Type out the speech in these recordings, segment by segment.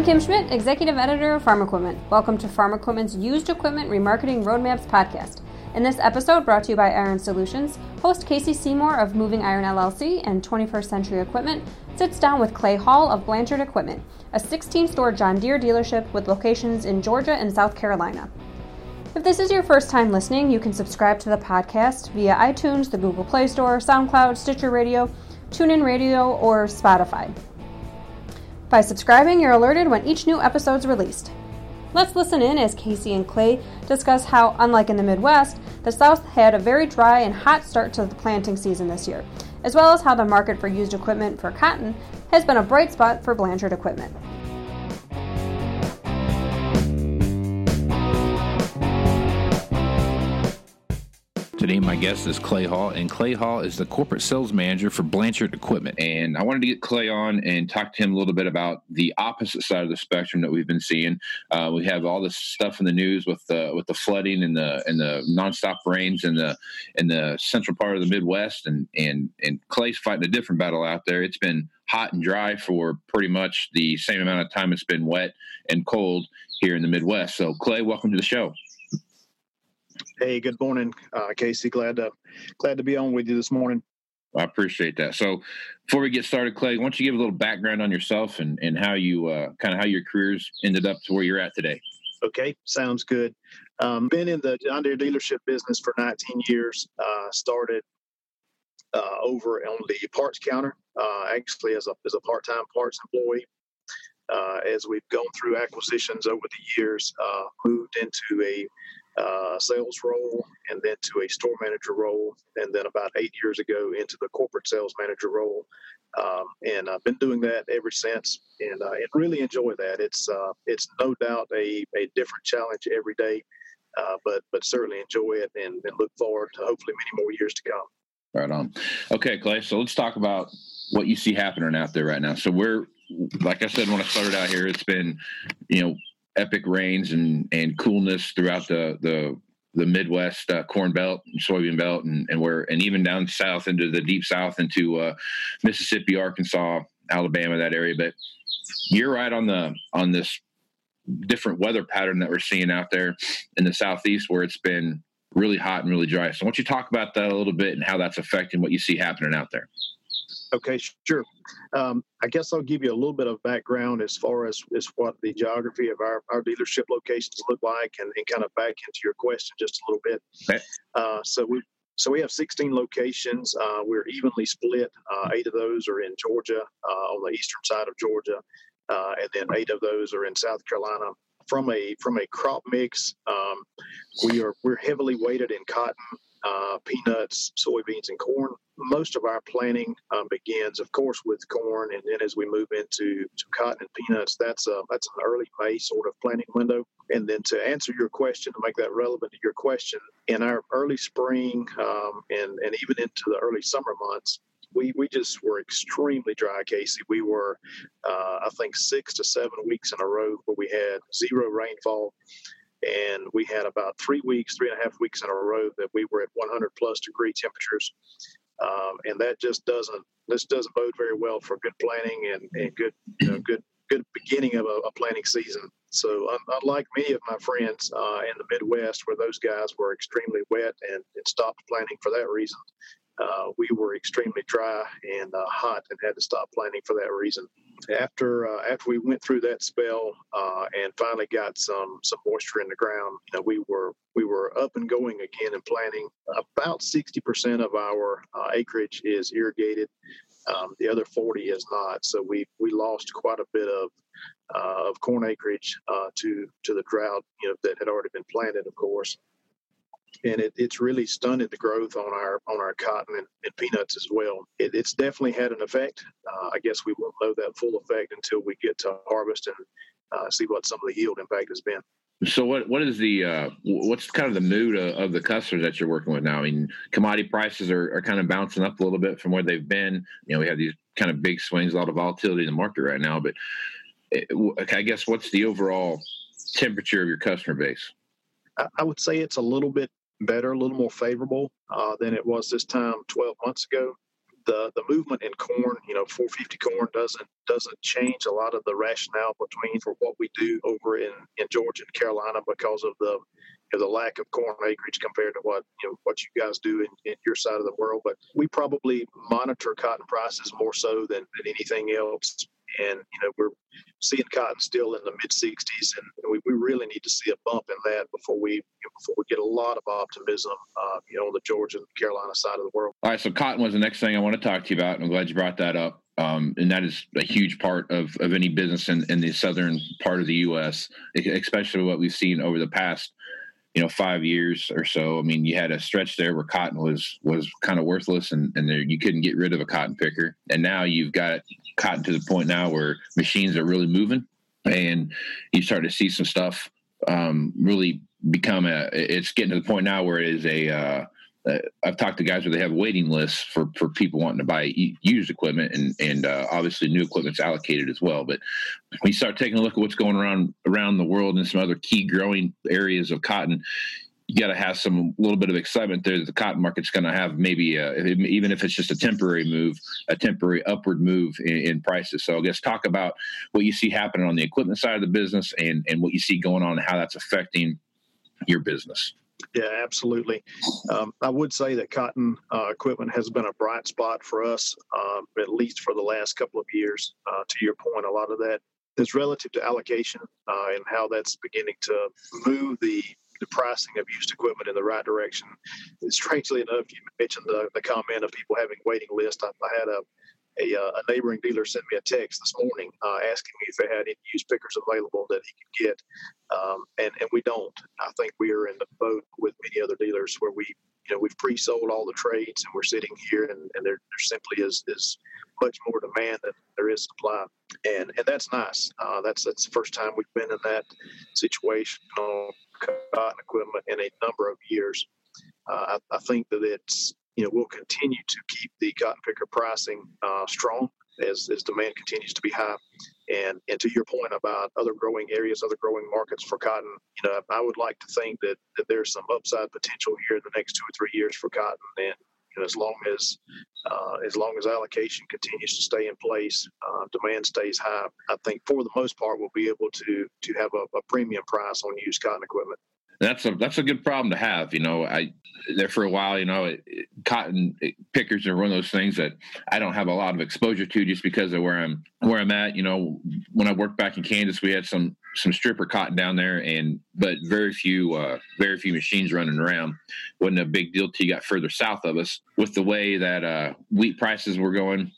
I'm Kim Schmidt, Executive Editor of Farm Equipment. Welcome to Farm Equipment's Used Equipment Remarketing Roadmaps podcast. In this episode, brought to you by Iron Solutions, host Casey Seymour of Moving Iron LLC and 21st Century Equipment sits down with Clay Hall of Blanchard Equipment, a 16 store John Deere dealership with locations in Georgia and South Carolina. If this is your first time listening, you can subscribe to the podcast via iTunes, the Google Play Store, SoundCloud, Stitcher Radio, TuneIn Radio, or Spotify. By subscribing, you're alerted when each new episode is released. Let's listen in as Casey and Clay discuss how, unlike in the Midwest, the South had a very dry and hot start to the planting season this year, as well as how the market for used equipment for cotton has been a bright spot for Blanchard equipment. Today, my guest is Clay Hall, and Clay Hall is the corporate sales manager for Blanchard Equipment. And I wanted to get Clay on and talk to him a little bit about the opposite side of the spectrum that we've been seeing. Uh, we have all this stuff in the news with the with the flooding and the and the nonstop rains in the in the central part of the Midwest, and and and Clay's fighting a different battle out there. It's been hot and dry for pretty much the same amount of time it's been wet and cold here in the Midwest. So, Clay, welcome to the show. Hey, good morning, uh, Casey. Glad to glad to be on with you this morning. I appreciate that. So, before we get started, Clay, why don't you give a little background on yourself and, and how you uh, kind of how your careers ended up to where you're at today? Okay, sounds good. Um, been in the John Deere dealership business for 19 years. Uh, started uh, over on the parts counter, uh, actually as a as a part time parts employee. Uh, as we've gone through acquisitions over the years, uh, moved into a uh, sales role and then to a store manager role, and then about eight years ago into the corporate sales manager role. Um, and I've been doing that ever since, and I really enjoy that. It's uh, it's no doubt a, a different challenge every day, uh, but but certainly enjoy it and, and look forward to hopefully many more years to come. Right on. Okay, Clay. So let's talk about what you see happening out there right now. So we're like I said when I started out here, it's been you know epic rains and and coolness throughout the the the Midwest uh, corn belt, and soybean belt, and, and where and even down south into the deep south into uh, Mississippi, Arkansas, Alabama, that area. But you're right on the on this different weather pattern that we're seeing out there in the southeast, where it's been really hot and really dry. So, why don't you talk about that a little bit and how that's affecting what you see happening out there? Okay, sure. Um, I guess I'll give you a little bit of background as far as, as what the geography of our, our dealership locations look like and, and kind of back into your question just a little bit. Okay. Uh, so we so we have 16 locations. Uh, we're evenly split. Uh, eight of those are in Georgia, uh, on the eastern side of Georgia, uh, and then eight of those are in South Carolina. From a from a crop mix, um, we are we're heavily weighted in cotton uh, peanuts, soybeans, and corn. Most of our planting um, begins, of course, with corn, and then as we move into to cotton and peanuts, that's a that's an early May sort of planting window. And then to answer your question, to make that relevant to your question, in our early spring um, and and even into the early summer months, we, we just were extremely dry, Casey. We were, uh, I think, six to seven weeks in a row where we had zero rainfall and we had about three weeks, three and a half weeks in a row that we were at 100 plus degree temperatures, um, and that just doesn't this doesn't bode very well for good planning and, and good you know, good good beginning of a, a planting season. So unlike many of my friends uh, in the Midwest, where those guys were extremely wet and, and stopped planting for that reason, uh, we were extremely dry and uh, hot and had to stop planting for that reason. After uh, after we went through that spell uh, and finally got some some moisture in the ground, you know, we were we were up and going again and planting. About 60% of our uh, acreage is irrigated. Um, the other 40 is not. So we we lost quite a bit of uh, of corn acreage to to the drought, you know, that had already been planted, of course and it, it's really stunted the growth on our on our cotton and, and peanuts as well. It, it's definitely had an effect. Uh, I guess we won't know that full effect until we get to harvest and uh, see what some of the yield impact has been. So what what is the uh, what's kind of the mood of, of, the customers that you're working with now? I mean, commodity prices are, are kind of bouncing up a little bit from where they've been. You know, we have these kind of big swings, a lot of volatility in the market right now. But it, eh, I guess what's the overall temperature of your customer base? I would say it's a little bit better, a little more favorable uh, than it was this time 12 months ago. the the movement in corn, you know, 450 corn doesn't doesn't change a lot of the rationale between for what we do over in in Georgia and Carolina because of the you know, the lack of corn acreage compared to what you know what you guys do in, in your side of the world. But we probably monitor cotton prices more so than, than anything else. And you know we're seeing cotton still in the mid 60s, and we, we really need to see a bump in that before we before we get a lot of optimism, uh, you know, on the Georgia and Carolina side of the world. All right, so cotton was the next thing I want to talk to you about. and I'm glad you brought that up. Um, and that is a huge part of, of any business in, in the southern part of the U.S., especially what we've seen over the past you know five years or so. I mean, you had a stretch there where cotton was was kind of worthless, and and there you couldn't get rid of a cotton picker. And now you've got cotton to the point now where machines are really moving, and you start to see some stuff um, really become a. It's getting to the point now where it is a uh, uh, I've talked to guys where they have waiting lists for, for people wanting to buy used equipment, and and uh, obviously new equipment's allocated as well. But when you start taking a look at what's going around around the world and some other key growing areas of cotton, you got to have some little bit of excitement there that the cotton market's going to have maybe a, even if it's just a temporary move, a temporary upward move in, in, prices. So I guess talk about what you see happening on the equipment side of the business and and what you see going on and how that's affecting your business. Yeah, absolutely. Um, I would say that cotton uh, equipment has been a bright spot for us, um, at least for the last couple of years. Uh, to your point, a lot of that is relative to allocation uh, and how that's beginning to move the the pricing of used equipment in the right direction. Strangely enough, you mentioned the, the comment of people having waiting lists. I, I had a a, uh, a, neighboring dealer sent me a text this morning uh, asking me if they had any used pickers available that he could get, um, and and we don't. I think we are in the boat with many other dealers where we you know we've pre-sold all the trades and we're sitting here and, and there, there simply is is much more demand than there is supply, and and that's nice. Uh, that's that's the first time we've been in that situation on cotton equipment in a number of years. Uh, I, I think that it's you know, we'll continue to keep the cotton picker pricing uh, strong as, as demand continues to be high. And and to your point about other growing areas, other growing markets for cotton, you know, I would like to think that, that there's some upside potential here in the next two or three years for cotton. And you know, as long as uh, as long as allocation continues to stay in place, uh, demand stays high. I think for the most part, we'll be able to to have a, a premium price on used cotton equipment that's a that's a good problem to have. You know, I there for a while. You know, it, it, cotton pickers are one of those things that I don't have a lot of exposure to just because of where I'm where I'm at. You know, when I worked back in Kansas, we had some some stripper cotton down there, and but very few uh, very few machines running around. wasn't a big deal till you got further south of us. With the way that uh, wheat prices were going,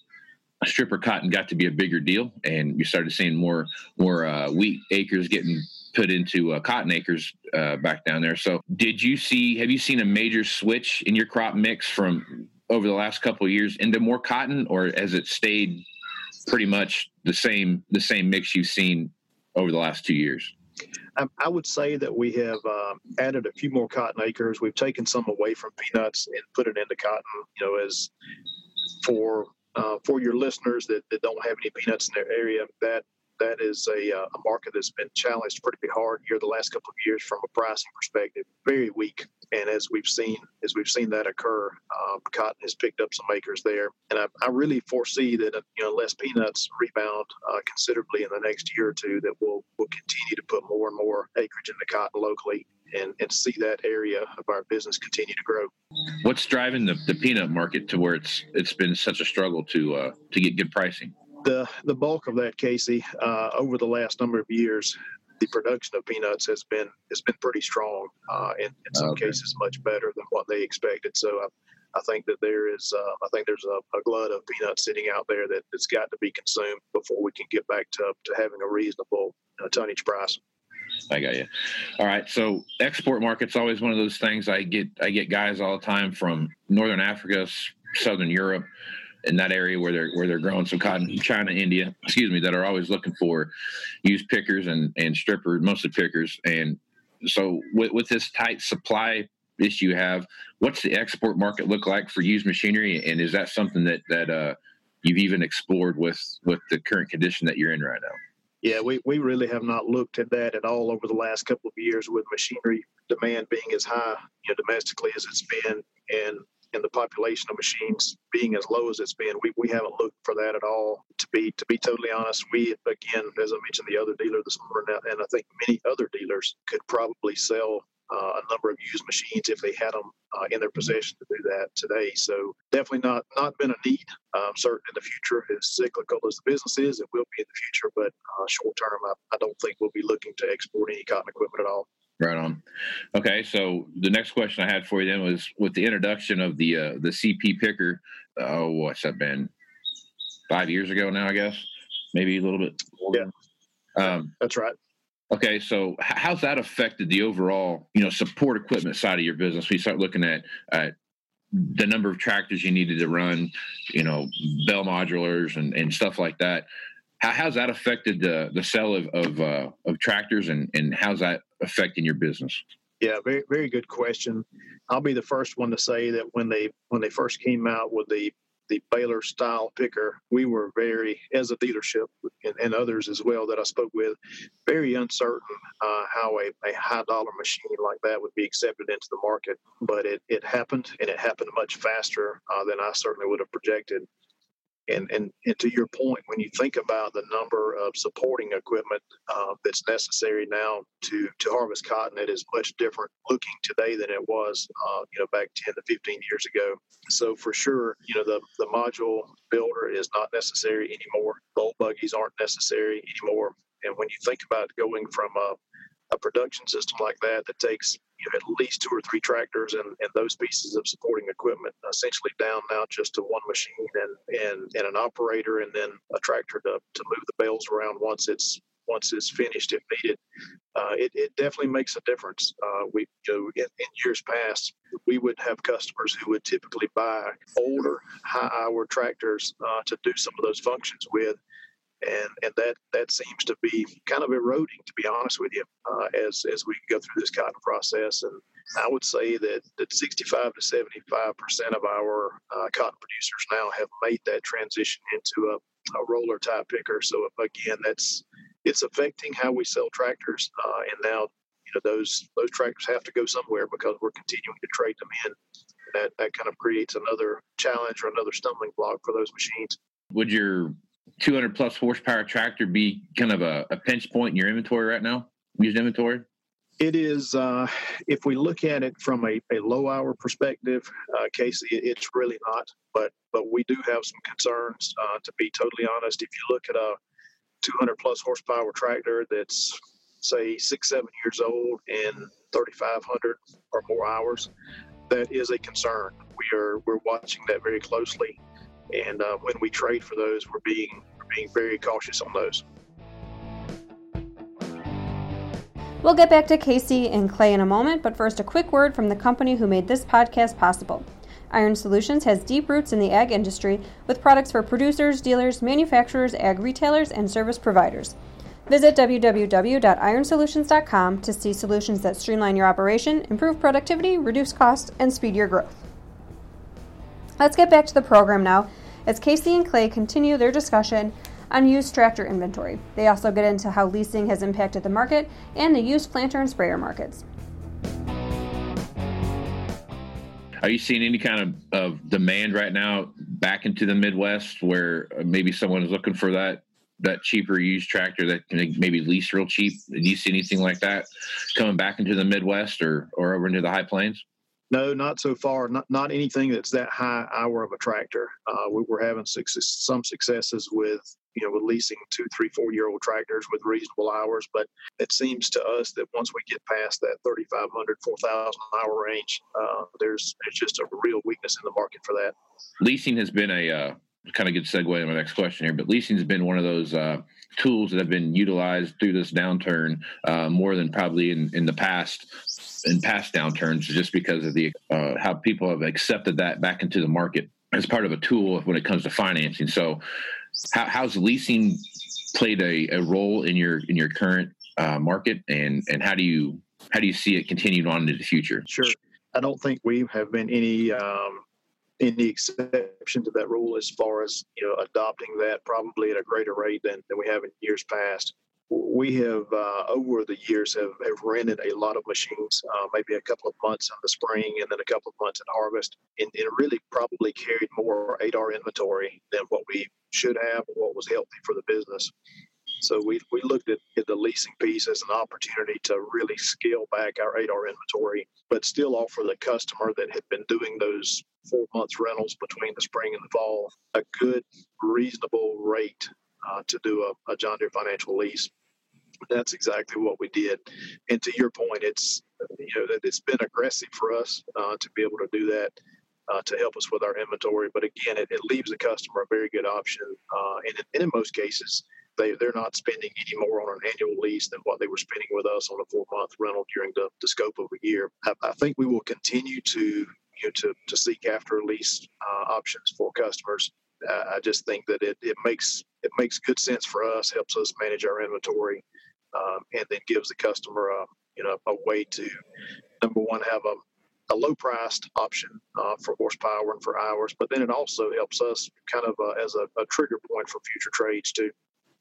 stripper cotton got to be a bigger deal, and you started seeing more more uh, wheat acres getting put into uh, cotton acres uh, back down there. So, did you see? Have you seen a major switch in your crop mix from over the last couple of years into more cotton, or has it stayed pretty much the same the same mix you've seen over the last two years? Um, I would say that we have um, added a few more cotton acres. We've taken some away from peanuts and put it into cotton. You know, as for uh, for your listeners that, that don't have any peanuts in their area, that that is a, uh, a market that's been challenged pretty hard here the last couple of years from a pricing perspective, very weak. And as we've seen, as we've seen that occur, uh, cotton has picked up some acres there. And I, I really foresee that uh, you know unless peanuts rebound uh, considerably in the next year or two, that we'll we'll continue to put more and more acreage into cotton locally. And, and see that area of our business continue to grow. What's driving the, the peanut market to where it's it's been such a struggle to uh, to get good pricing? The the bulk of that, Casey, uh, over the last number of years, the production of peanuts has been has been pretty strong. Uh, in, in some okay. cases, much better than what they expected. So I, I think that there is uh, I think there's a, a, glut of peanuts sitting out there that has got to be consumed before we can get back to to having a reasonable uh, tonnage price. I got you. All right. So export market's always one of those things. I get I get guys all the time from Northern Africa, Southern Europe, in that area where they're where they're growing some cotton, China, India, excuse me, that are always looking for used pickers and and strippers, mostly pickers. And so with, with this tight supply issue you have, what's the export market look like for used machinery? And is that something that that uh, you've even explored with with the current condition that you're in right now? Yeah, we, we really have not looked at that at all over the last couple of years with machinery demand being as high you know, domestically as it's been and and the population of machines being as low as it's been, we, we haven't looked for that at all. To be to be totally honest, we again, as I mentioned, the other dealer this morning, and I think many other dealers could probably sell uh, a number of used machines if they had them uh, in their possession to do that today. So definitely not not been a need. Um, certain in the future, as cyclical as the business is, it will be in the future. But uh, short term, I, I don't think we'll be looking to export any cotton equipment at all. Right on. Okay, so the next question I had for you then was with the introduction of the uh, the CP picker. Oh, what's that been? Five years ago now, I guess. Maybe a little bit. Older. Yeah, um, that's right. Okay, so how's that affected the overall, you know, support equipment side of your business? We start looking at at the number of tractors you needed to run, you know, bell modulars and, and stuff like that. How, how's that affected the the sale of of, uh, of tractors and and how's that affecting your business? Yeah, very very good question. I'll be the first one to say that when they when they first came out with the the baler style picker, we were very, as a dealership and, and others as well that I spoke with, very uncertain uh, how a, a high dollar machine like that would be accepted into the market. But it, it happened, and it happened much faster uh, than I certainly would have projected. And, and, and to your point, when you think about the number of supporting equipment uh, that's necessary now to, to harvest cotton, it is much different looking today than it was, uh, you know, back 10 to 15 years ago. So for sure, you know, the, the module builder is not necessary anymore. Boll buggies aren't necessary anymore. And when you think about going from a, a production system like that that takes you know, at least two or three tractors and, and those pieces of supporting equipment essentially down now just to one machine and, and, and an operator and then a tractor to, to move the bales around once it's once it's finished if needed. Uh, it, it definitely makes a difference. Uh, we you know, in, in, years past, we would have customers who would typically buy older, high hour tractors uh, to do some of those functions with and and that that seems to be kind of eroding, to be honest with you, uh, as as we go through this cotton process. And I would say that that 65 to 75 percent of our uh, cotton producers now have made that transition into a, a, roller type picker. So again, that's it's affecting how we sell tractors, uh, and now you know those those tractors have to go somewhere because we're continuing to trade them in. That that kind of creates another challenge or another stumbling block for those machines. Would your 200 plus horsepower tractor be kind of a, a pinch point in your inventory right now? Used inventory? It is, uh, if we look at it from a, a low hour perspective, uh, Casey, it's really not. But but we do have some concerns. Uh, to be totally honest, if you look at a 200 plus horsepower tractor that's say six seven years old and 3,500 or more hours, that is a concern. We are we're watching that very closely and uh, when we trade for those, we're being we're being very cautious on those. We'll get back to Casey and Clay in a moment, but first, a quick word from the company who made this podcast possible. Iron Solutions has deep roots in the ag industry with products for producers, dealers, manufacturers, ag retailers, and service providers. Visit www.ironsolutions.com to see solutions that streamline your operation, improve productivity, reduce costs, and speed your growth. Let's get back to the program now as Casey and Clay continue their discussion on used tractor inventory. They also get into how leasing has impacted the market and the used planter and sprayer markets. Are you seeing any kind of, of demand right now back into the Midwest where uh, maybe someone is looking for that that cheaper used tractor that can maybe lease real cheap? Do you see anything like that coming back into the Midwest or, or over into the high plains? No, not so far. Not not anything that's that high hour of a tractor. Uh, we, are having success, some successes with you know with leasing two, three, four year old tractors with reasonable hours. But it seems to us that once we get past that 3,500, 4,000 hour range, uh, there's there's just a real weakness in the market for that. Leasing has been a uh, kind of good segue to my next question here, but leasing has been one of those uh, tools that have been utilized through this downturn uh, more than probably in, in the past in past downturns just because of the uh, how people have accepted that back into the market as part of a tool when it comes to financing. So, how, how's leasing played a, a role in your in your current uh, market, and and how do you how do you see it continuing on into the future? Sure, I don't think we have been any um, any exception to that rule as far as you know adopting that probably at a greater rate than, than we have in years past we have uh, over the years have, have rented a lot of machines, uh, maybe a couple of months in the spring and then a couple of months in harvest, and, and really probably carried more 8R inventory than what we should have or what was healthy for the business. So we, we looked at, at the leasing piece as an opportunity to really scale back our 8R inventory, but still offer the customer that had been doing those four months rentals between the spring and the fall a good, reasonable rate uh, to do a, a John Deere financial lease. That's exactly what we did. And to your point, it's you know that it's been aggressive for us uh, to be able to do that. Uh, to help us with our inventory. But again, it, it leaves the customer a very good option. Uh, and, and, in most cases, they, they're not spending any more on an annual lease than what they were spending with us on a four month rental during the, the scope of a year. I, I think we will continue to you know, to, to seek after lease uh, options for customers. I just think that it, it makes it makes good sense for us, helps us manage our inventory, um, and then gives the customer a you know a way to number one have a a low priced option uh, for horsepower and for hours, but then it also helps us kind of uh, as a, a, trigger point for future trades too.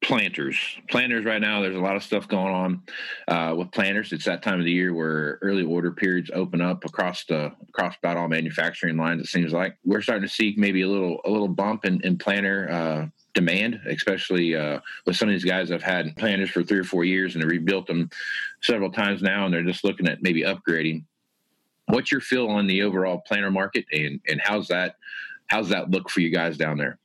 Planters. Planters right now there's a lot of stuff going on uh, with planters. It's that time of the year where early order periods open up across the across about all manufacturing lines it seems like. We're starting to see maybe a little a little bump in, in planter uh, demand especially uh, with some of these guys I've had planters for three or four years and they rebuilt them several times now and they're just looking at maybe upgrading what's your feel on the overall planter market and and how's that how's that look for you guys down there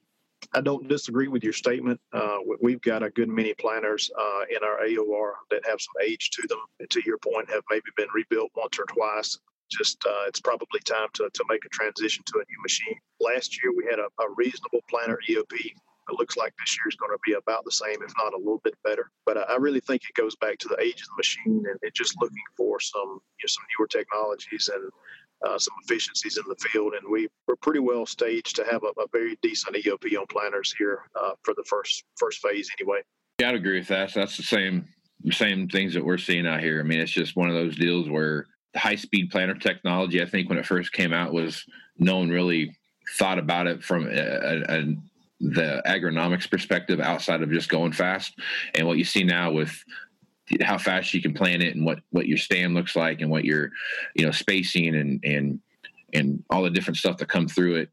I don't disagree with your statement. Uh, we've got a good many planters uh, in our AOR that have some age to them. And to your point, have maybe been rebuilt once or twice. Just uh, it's probably time to, to make a transition to a new machine. Last year we had a, a reasonable planter EOP. It looks like this year is going to be about the same, if not a little bit better. But I really think it goes back to the age of the machine and, just looking for some you know, some newer technologies and uh, some efficiencies in the field, and we were pretty well staged to have a, a very decent EOP on planters here uh, for the first first phase, anyway. Yeah, I'd agree with that. That's the same same things that we're seeing out here. I mean, it's just one of those deals where the high speed planter technology, I think, when it first came out, was no one really thought about it from a, a the agronomics perspective outside of just going fast. And what you see now with how fast you can plan it and what what your stand looks like and what your you know spacing and and and all the different stuff that come through it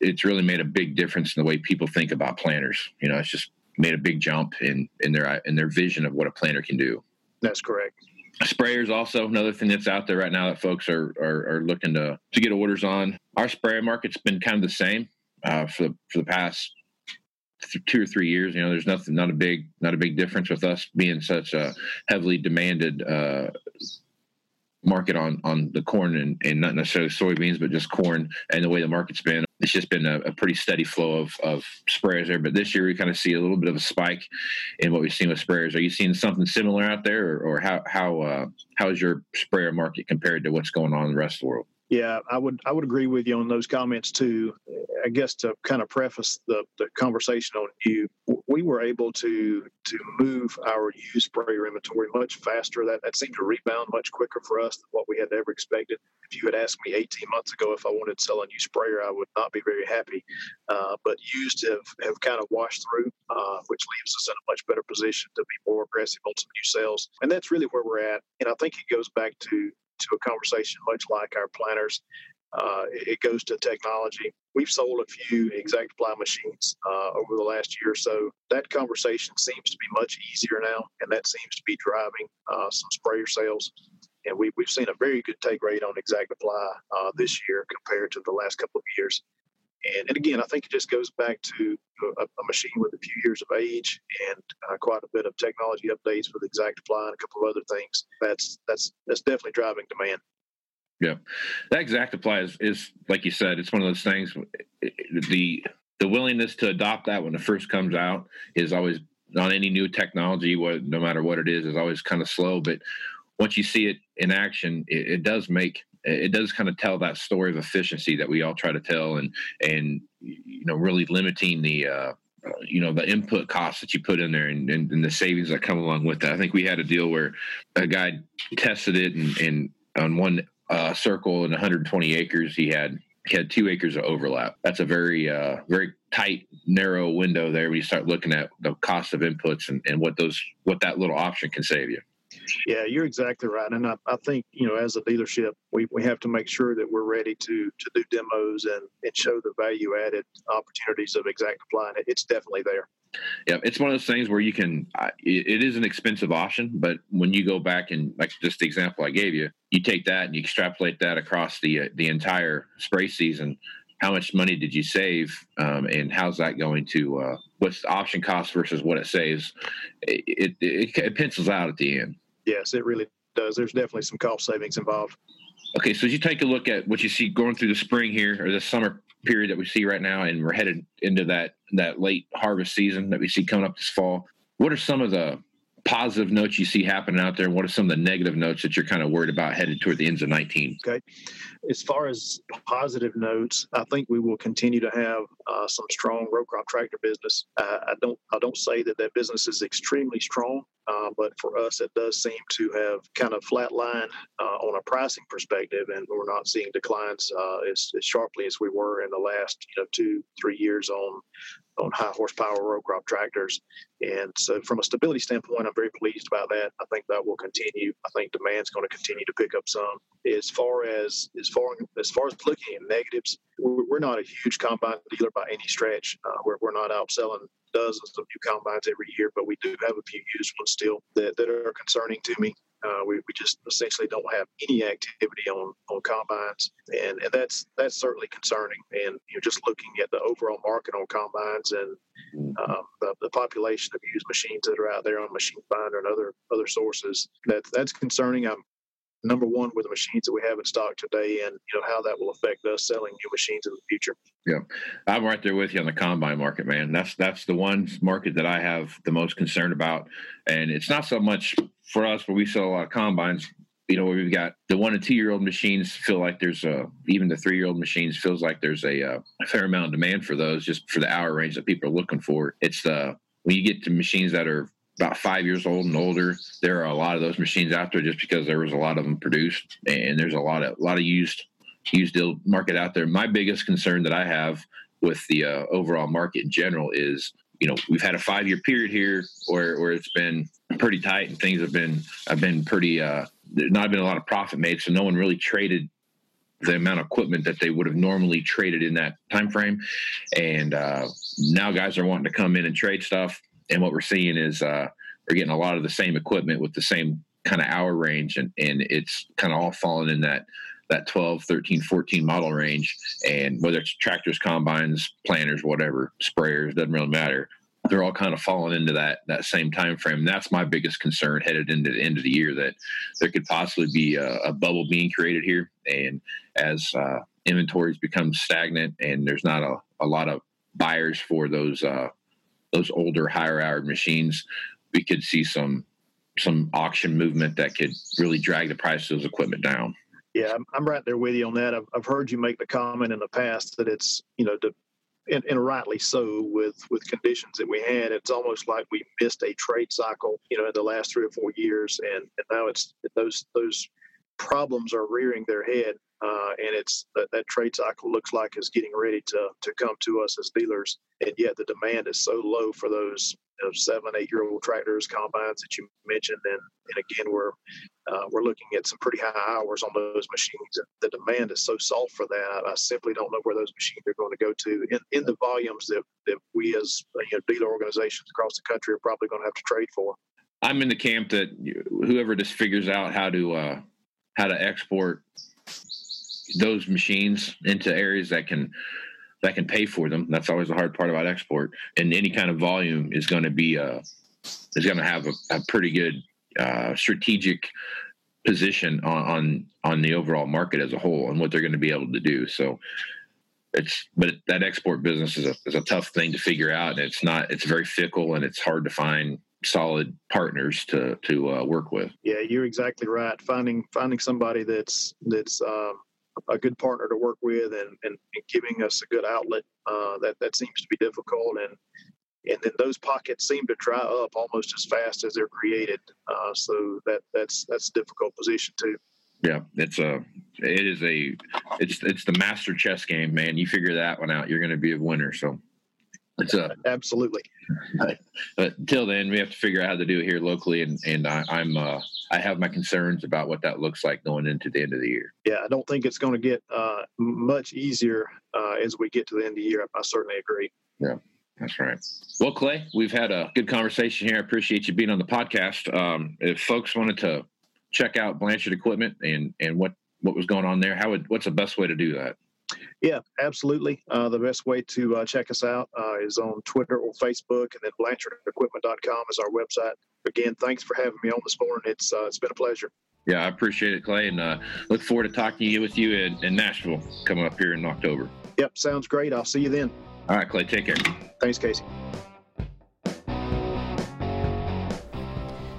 it's really made a big difference in the way people think about planters. You know it's just made a big jump in in their in their vision of what a planter can do. That's correct. Sprayers also another thing that's out there right now that folks are are, are looking to to get orders on. Our sprayer market's been kind of the same uh, for for the past two or three years. You know, there's nothing, not a big, not a big difference with us being such a heavily demanded uh, market on on the corn and, and not necessarily soybeans, but just corn and the way the market's been. It's just been a, a pretty steady flow of, of sprayers there. But this year we kind of see a little bit of a spike in what we've seen with sprayers. Are you seeing something similar out there, or, or how how uh, how is your sprayer market compared to what's going on in the rest of the world? Yeah, I would I would agree with you on those comments too. I guess to kind of preface the, the conversation on you, we were able to to move our used sprayer inventory much faster. That that seemed to rebound much quicker for us than what we had ever expected. If you had asked me 18 months ago if I wanted to sell a new sprayer, I would not be very happy. Uh, but used have have kind of washed through, uh, which leaves us in a much better position to be more aggressive on some new sales. And that's really where we're at. And I think it goes back to to a conversation much like our planners. Uh, it goes to technology. We've sold a few ExactApply machines uh, over the last year so. That conversation seems to be much easier now, and that seems to be driving uh, some sprayer sales. And we, we've seen a very good take rate on ExactApply uh, this year compared to the last couple of years. And, and again, I think it just goes back to a, a machine with a few years of age and uh, quite a bit of technology updates with ExactApply and a couple of other things. That's that's that's definitely driving demand. Yeah, that ExactApply is, is like you said, it's one of those things. The the willingness to adopt that when it first comes out is always on any new technology, what no matter what it is, is always kind of slow. But once you see it in action, it, it does make it does kind of tell that story of efficiency that we all try to tell and and you know really limiting the uh, you know the input costs that you put in there and, and, and, the savings that come along with that. I think we had a deal where a guy tested it and, and on one uh, circle in 120 acres he had he had two acres of overlap. That's a very uh, very tight, narrow window there when you start looking at the cost of inputs and, and what those what that little option can save you. Yeah, you're exactly right. And I, I think, you know, as a dealership, we, we have to make sure that we're ready to to do demos and, and show the value added opportunities of ExactApply. And it's definitely there. Yeah, it's one of those things where you can. It, it is an expensive option, but when you go back and like just the example I gave you, you take that and you extrapolate that across the uh, the entire spray season. How much money did you save, um, and how's that going to? Uh, what's the option cost versus what it saves? It, it, it pencils out at the end. Yes, it really does. There's definitely some cost savings involved. Okay, so as you take a look at what you see going through the spring here or the summer period that we see right now, and we're headed into that that late harvest season that we see coming up this fall. What are some of the positive notes you see happening out there? And what are some of the negative notes that you're kind of worried about headed toward the ends of 19? Okay. As far as positive notes, I think we will continue to have uh, some strong row crop tractor business. Uh, I don't I don't say that that business is extremely strong, uh, but for us, it does seem to have kind of flatlined uh, on a pricing perspective, and we're not seeing declines uh, as, as sharply as we were in the last you know two three years on on high horsepower row crop tractors. And so, from a stability standpoint, I'm very pleased about that. I think that will continue. I think demand's going to continue to pick up some. As far as as far as far as looking at negatives, we're not a huge combine dealer by any stretch. Uh, we're, we're not out selling dozens of new combines every year, but we do have a few used ones still that, that are concerning to me. Uh, we, we just essentially don't have any activity on, on combines, and, and that's that's certainly concerning. And you know, just looking at the overall market on combines and um, the, the, population of used machines that are out there on Machine Finder and other other sources, that that's concerning. I'm number one with the machines that we have in stock today and you know how that will affect us selling new machines in the future. Yeah. I'm right there with you on the combine market man. That's that's the one market that i have the most concern about. And it's not so much for us where we sell a lot of combines. You know we've got the one and two year old machines feel like there's a even the three year old machines feels like there's a, uh, a fair amount of demand for those just for the hour range that people are looking for. It's the when you get to machines that are about five years old and older. There are a lot of those machines out there just because there was a lot of them produced, and there's a lot of a lot of used used deal market out there. My biggest concern that I have with the uh, overall market in general is, you know, we've had a five year period here where where it's been pretty tight and things have been have been pretty. Uh, there's not been a lot of profit made, so no one really traded the amount of equipment that they would have normally traded in that time frame and uh, now guys are wanting to come in and trade stuff and what we're seeing is uh, we're getting a lot of the same equipment with the same kind of hour range and, and it's kind of all falling in that that 12 13 14 model range. And whether it's tractors combines planters whatever sprayers doesn't really matter. They're all kind of falling into that that same time frame. That's my biggest concern headed into the end of the year that there could possibly be a, a bubble being created here. And as uh, inventories become stagnant and there's not a, a lot of buyers for those uh, those older higher hour machines, we could see some some auction movement that could really drag the price of those equipment down. Yeah, I'm, right there with you on that. I've, I've heard you make the comment in the past that it's you know and, and, rightly so with with conditions that we had. It's almost like we missed a trade cycle, you know, in the last three or four years, and, and now it's those those problems are rearing their head uh, and it's that, that trade cycle looks like is getting ready to to come to us as dealers, and yet the demand is so low for those you know, seven, eight year old tractors, combines that you mentioned, and and again we're uh, we're looking at some pretty high hours on those machines, the demand is so soft for that. I simply don't know where those machines are going to go to in, in the volumes that, that we as you know, dealer organizations across the country are probably going to have to trade for. I'm in the camp that whoever just figures out how to uh, how to export those machines into areas that can that can pay for them. That's always the hard part about export. And any kind of volume is going to be a, is going to have a, a, pretty good uh, strategic position on, on on the overall market as a whole and what they're going to be able to do. So it's but that export business is a is a tough thing to figure out. And it's not it's very fickle and it's hard to find solid partners to to uh, work with. Yeah, you're exactly right. Finding finding somebody that's that's um, a good partner to work with and, and, and giving us a good outlet uh, that that seems to be difficult and and then those pockets seem to dry up almost as fast as they're created uh, so that that's that's a difficult position too Yeah, it's a it is a it's it's the master chess game, man. You figure that one out, you're going to be a winner. So it's a absolutely. But until then, we have to figure out how to do it here locally, and and I, I'm uh, I have my concerns about what that looks like going into the end of the year. Yeah, I don't think it's going to get uh, much easier uh, as we get to the end of the year. I certainly agree. Yeah. That's right. Well, Clay, we've had a good conversation here. I appreciate you being on the podcast. Um, if folks wanted to check out Blanchard Equipment and and what what was going on there, how would what's the best way to do that? Yeah, absolutely. Uh, the best way to uh, check us out uh, is on Twitter or Facebook, and then BlanchardEquipment.com is our website. Again, thanks for having me on this morning. It's uh, it's been a pleasure. Yeah, I appreciate it, Clay, and uh, look forward to talking to you with you in, in Nashville coming up here in October. Yep, sounds great. I'll see you then. All right, Clay, take care. Thanks, Casey.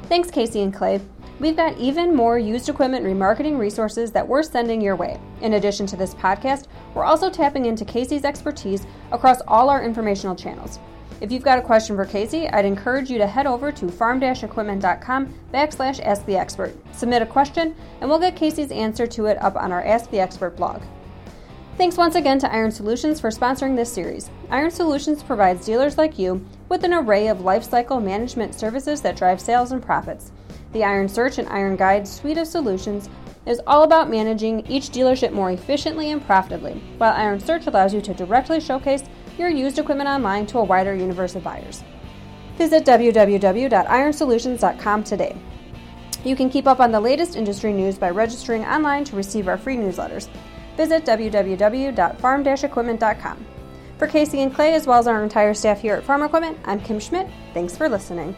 Thanks, Casey and Clay. We've got even more used equipment remarketing resources that we're sending your way. In addition to this podcast, we're also tapping into Casey's expertise across all our informational channels. If you've got a question for Casey, I'd encourage you to head over to farm-equipment.com backslash ask the expert. Submit a question, and we'll get Casey's answer to it up on our Ask the Expert blog. Thanks once again to Iron Solutions for sponsoring this series. Iron Solutions provides dealers like you with an array of lifecycle management services that drive sales and profits. The Iron Search and Iron Guide suite of solutions is all about managing each dealership more efficiently and profitably, while Iron Search allows you to directly showcase your used equipment online to a wider universe of buyers. Visit www.ironsolutions.com today. You can keep up on the latest industry news by registering online to receive our free newsletters. Visit www.farm-equipment.com. For Casey and Clay, as well as our entire staff here at Farm Equipment, I'm Kim Schmidt. Thanks for listening.